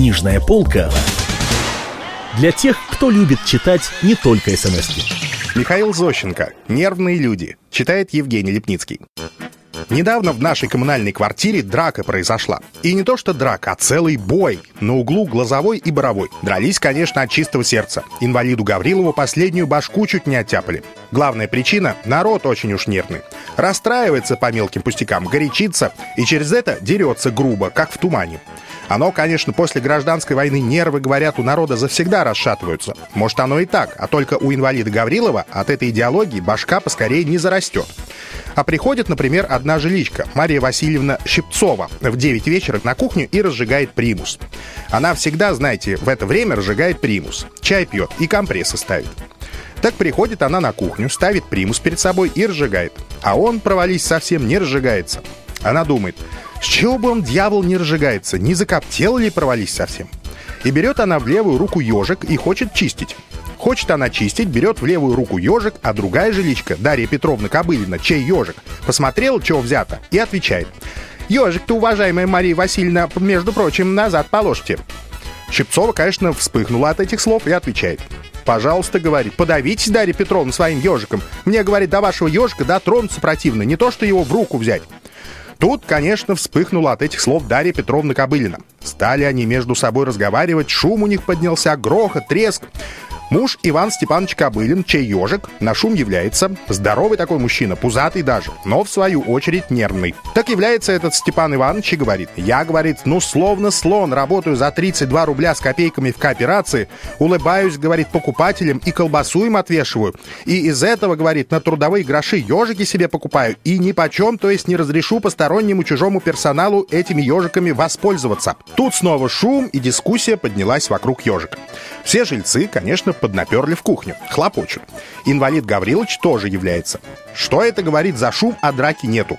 Книжная полка для тех, кто любит читать не только смс -ки. Михаил Зощенко. «Нервные люди». Читает Евгений Лепницкий. Недавно в нашей коммунальной квартире драка произошла. И не то что драка, а целый бой на углу Глазовой и Боровой. Дрались, конечно, от чистого сердца. Инвалиду Гаврилову последнюю башку чуть не оттяпали. Главная причина — народ очень уж нервный. Расстраивается по мелким пустякам, горячится и через это дерется грубо, как в тумане. Оно, конечно, после гражданской войны нервы, говорят, у народа завсегда расшатываются. Может, оно и так, а только у инвалида Гаврилова от этой идеологии башка поскорее не зарастет. А приходит, например, одна жиличка, Мария Васильевна Щипцова, в 9 вечера на кухню и разжигает примус. Она всегда, знаете, в это время разжигает примус. Чай пьет и компрессы ставит. Так приходит она на кухню, ставит примус перед собой и разжигает. А он, провались, совсем не разжигается. Она думает, с чего бы он, дьявол, не разжигается? Не закоптел ли провались совсем? И берет она в левую руку ежик и хочет чистить. Хочет она чистить, берет в левую руку ежик, а другая жиличка, Дарья Петровна Кобылина, чей ежик, посмотрела, чего взято, и отвечает. «Ежик-то, уважаемая Мария Васильевна, между прочим, назад положьте». Щипцова, конечно, вспыхнула от этих слов и отвечает. «Пожалуйста, — говорит, — подавитесь, Дарья Петровна, своим ежиком. Мне, говорит, до вашего ежика дотронуться противно, не то что его в руку взять». Тут, конечно, вспыхнула от этих слов Дарья Петровна Кобылина. Стали они между собой разговаривать, шум у них поднялся, грохот, треск. Муж Иван Степанович Кобылин, чей ежик, на шум является. Здоровый такой мужчина, пузатый даже, но в свою очередь нервный. Так является этот Степан Иванович и говорит, я, говорит, ну словно слон, работаю за 32 рубля с копейками в кооперации, улыбаюсь, говорит, покупателям и колбасу им отвешиваю. И из этого, говорит, на трудовые гроши ежики себе покупаю и ни почем, то есть не разрешу постороннему чужому персоналу этими ежиками воспользоваться. Тут снова шум и дискуссия поднялась вокруг ежика. Все жильцы, конечно, поднаперли в кухню, хлопочут. Инвалид Гаврилович тоже является. Что это говорит за шум, а драки нету?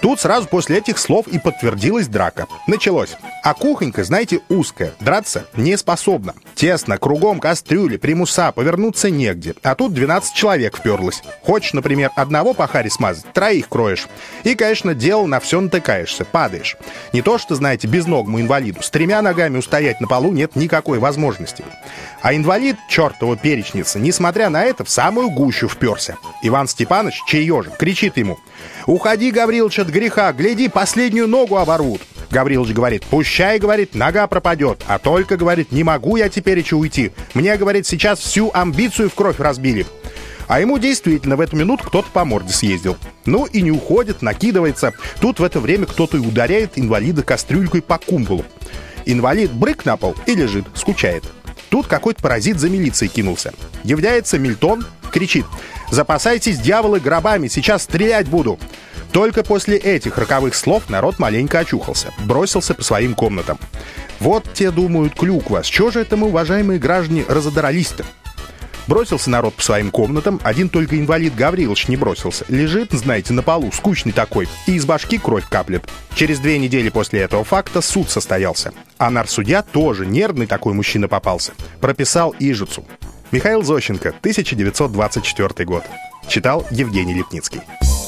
Тут сразу после этих слов и подтвердилась драка. Началось. А кухонька, знаете, узкая. Драться не способна. Тесно, кругом кастрюли, примуса, повернуться негде. А тут 12 человек вперлось. Хочешь, например, одного по харе смазать, троих кроешь. И, конечно, дело на все натыкаешься, падаешь. Не то, что, знаете, безногому инвалиду. С тремя ногами устоять на полу нет никакой возможности. А инвалид, чертова перечница, несмотря на это, в самую гущу вперся. Иван Степанович, чей ежик, кричит ему. «Уходи, Гаврилович, от греха, гляди, последнюю ногу оборвут!» Гаврилович говорит, пущай, говорит, нога пропадет, а только, говорит, не могу я теперь еще уйти. Мне, говорит, сейчас всю амбицию в кровь разбили. А ему действительно в эту минуту кто-то по морде съездил. Ну и не уходит, накидывается. Тут в это время кто-то и ударяет инвалида кастрюлькой по кумполу. Инвалид брык на пол и лежит, скучает. Тут какой-то паразит за милицией кинулся. Является Мильтон, кричит «Запасайтесь, дьяволы, гробами, сейчас стрелять буду!» Только после этих роковых слов народ маленько очухался, бросился по своим комнатам. Вот те думают, клюква, с чего же это мы, уважаемые граждане, разодрались-то? Бросился народ по своим комнатам, один только инвалид Гаврилович не бросился. Лежит, знаете, на полу, скучный такой, и из башки кровь каплет. Через две недели после этого факта суд состоялся. А нарсудья тоже нервный такой мужчина попался. Прописал Ижицу. Михаил Зощенко, 1924 год. Читал Евгений Лепницкий.